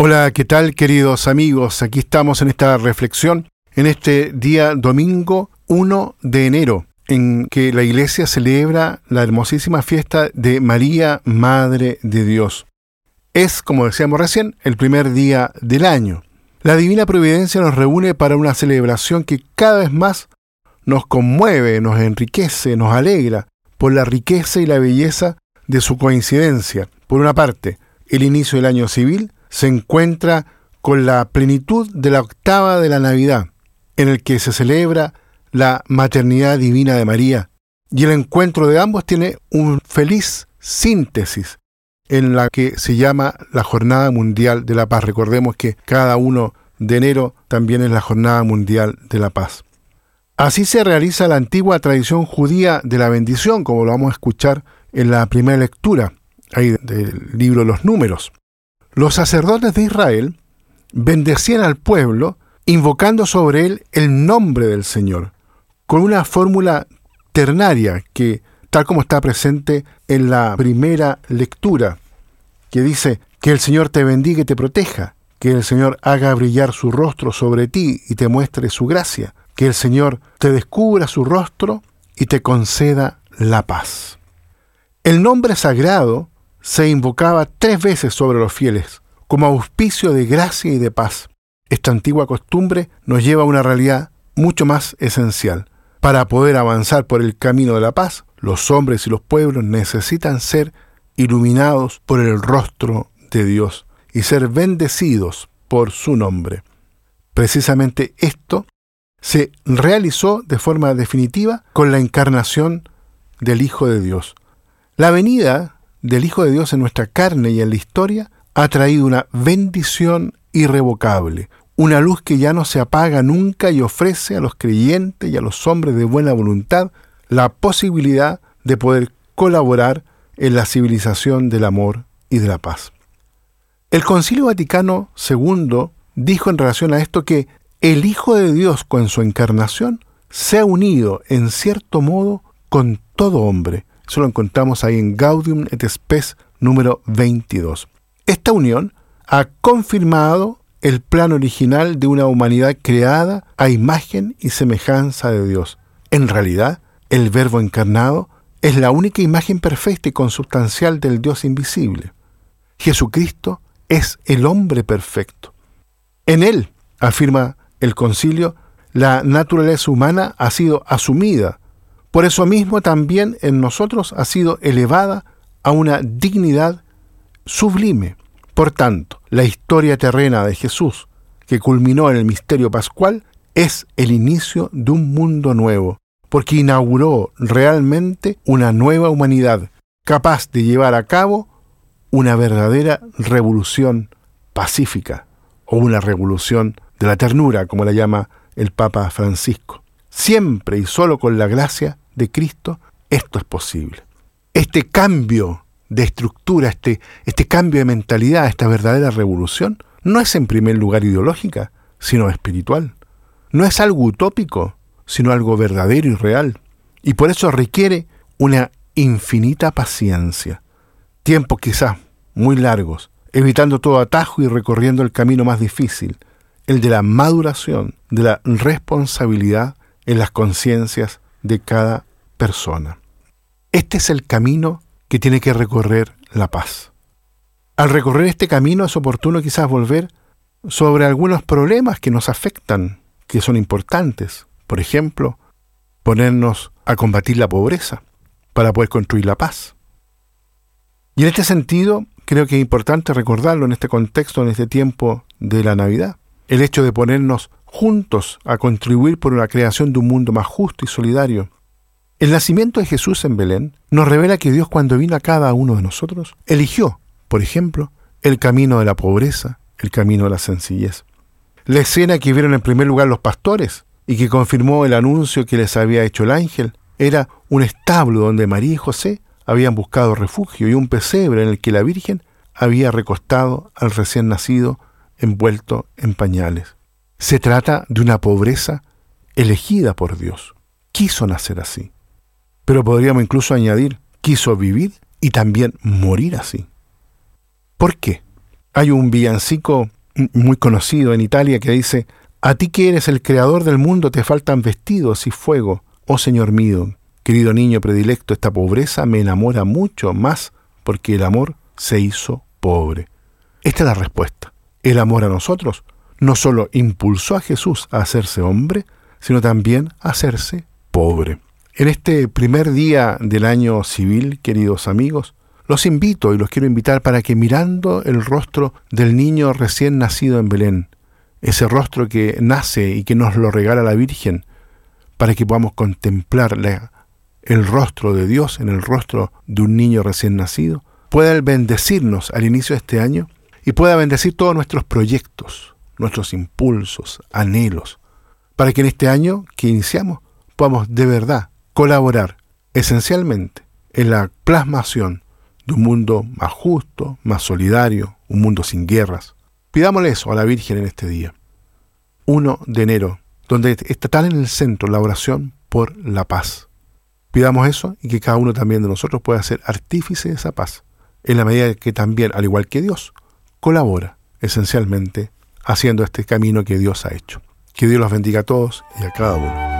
Hola, ¿qué tal queridos amigos? Aquí estamos en esta reflexión en este día domingo 1 de enero, en que la iglesia celebra la hermosísima fiesta de María, Madre de Dios. Es, como decíamos recién, el primer día del año. La Divina Providencia nos reúne para una celebración que cada vez más nos conmueve, nos enriquece, nos alegra por la riqueza y la belleza de su coincidencia. Por una parte, el inicio del año civil, se encuentra con la plenitud de la octava de la Navidad, en el que se celebra la maternidad divina de María. Y el encuentro de ambos tiene un feliz síntesis en la que se llama la Jornada Mundial de la Paz. Recordemos que cada uno de enero también es la Jornada Mundial de la Paz. Así se realiza la antigua tradición judía de la bendición, como lo vamos a escuchar en la primera lectura ahí del libro Los Números. Los sacerdotes de Israel bendecían al pueblo invocando sobre él el nombre del Señor, con una fórmula ternaria que, tal como está presente en la primera lectura, que dice, que el Señor te bendiga y te proteja, que el Señor haga brillar su rostro sobre ti y te muestre su gracia, que el Señor te descubra su rostro y te conceda la paz. El nombre sagrado se invocaba tres veces sobre los fieles, como auspicio de gracia y de paz. Esta antigua costumbre nos lleva a una realidad mucho más esencial. Para poder avanzar por el camino de la paz, los hombres y los pueblos necesitan ser iluminados por el rostro de Dios y ser bendecidos por su nombre. Precisamente esto se realizó de forma definitiva con la encarnación del Hijo de Dios. La venida del Hijo de Dios en nuestra carne y en la historia ha traído una bendición irrevocable, una luz que ya no se apaga nunca y ofrece a los creyentes y a los hombres de buena voluntad la posibilidad de poder colaborar en la civilización del amor y de la paz. El Concilio Vaticano II dijo en relación a esto que el Hijo de Dios con su encarnación se ha unido en cierto modo con todo hombre, lo encontramos ahí en Gaudium et Spes número 22. Esta unión ha confirmado el plan original de una humanidad creada a imagen y semejanza de Dios. En realidad, el Verbo encarnado es la única imagen perfecta y consubstancial del Dios invisible. Jesucristo es el hombre perfecto. En él, afirma el concilio, la naturaleza humana ha sido asumida por eso mismo también en nosotros ha sido elevada a una dignidad sublime. Por tanto, la historia terrena de Jesús, que culminó en el misterio pascual, es el inicio de un mundo nuevo, porque inauguró realmente una nueva humanidad capaz de llevar a cabo una verdadera revolución pacífica o una revolución de la ternura, como la llama el Papa Francisco. Siempre y solo con la gracia de Cristo, esto es posible. Este cambio de estructura, este, este cambio de mentalidad, esta verdadera revolución, no es en primer lugar ideológica, sino espiritual. No es algo utópico, sino algo verdadero y real. Y por eso requiere una infinita paciencia. Tiempos quizás muy largos, evitando todo atajo y recorriendo el camino más difícil, el de la maduración, de la responsabilidad en las conciencias de cada persona. Este es el camino que tiene que recorrer la paz. Al recorrer este camino es oportuno quizás volver sobre algunos problemas que nos afectan, que son importantes. Por ejemplo, ponernos a combatir la pobreza para poder construir la paz. Y en este sentido, creo que es importante recordarlo en este contexto, en este tiempo de la Navidad, el hecho de ponernos juntos a contribuir por la creación de un mundo más justo y solidario. El nacimiento de Jesús en Belén nos revela que Dios cuando vino a cada uno de nosotros, eligió, por ejemplo, el camino de la pobreza, el camino de la sencillez. La escena que vieron en primer lugar los pastores y que confirmó el anuncio que les había hecho el ángel era un establo donde María y José habían buscado refugio y un pesebre en el que la Virgen había recostado al recién nacido envuelto en pañales. Se trata de una pobreza elegida por Dios. Quiso nacer así. Pero podríamos incluso añadir, quiso vivir y también morir así. ¿Por qué? Hay un villancico muy conocido en Italia que dice, a ti que eres el creador del mundo te faltan vestidos y fuego, oh Señor mío, querido niño predilecto, esta pobreza me enamora mucho más porque el amor se hizo pobre. Esta es la respuesta. El amor a nosotros no solo impulsó a Jesús a hacerse hombre, sino también a hacerse pobre. En este primer día del año civil, queridos amigos, los invito y los quiero invitar para que mirando el rostro del niño recién nacido en Belén, ese rostro que nace y que nos lo regala la Virgen, para que podamos contemplar el rostro de Dios en el rostro de un niño recién nacido, pueda bendecirnos al inicio de este año y pueda bendecir todos nuestros proyectos, nuestros impulsos, anhelos, para que en este año que iniciamos podamos de verdad colaborar esencialmente en la plasmación de un mundo más justo, más solidario, un mundo sin guerras. Pidámosle eso a la Virgen en este día. 1 de enero, donde está tan en el centro la oración por la paz. Pidamos eso y que cada uno también de nosotros pueda ser artífice de esa paz, en la medida que también, al igual que Dios, colabora esencialmente haciendo este camino que Dios ha hecho. Que Dios los bendiga a todos y a cada uno.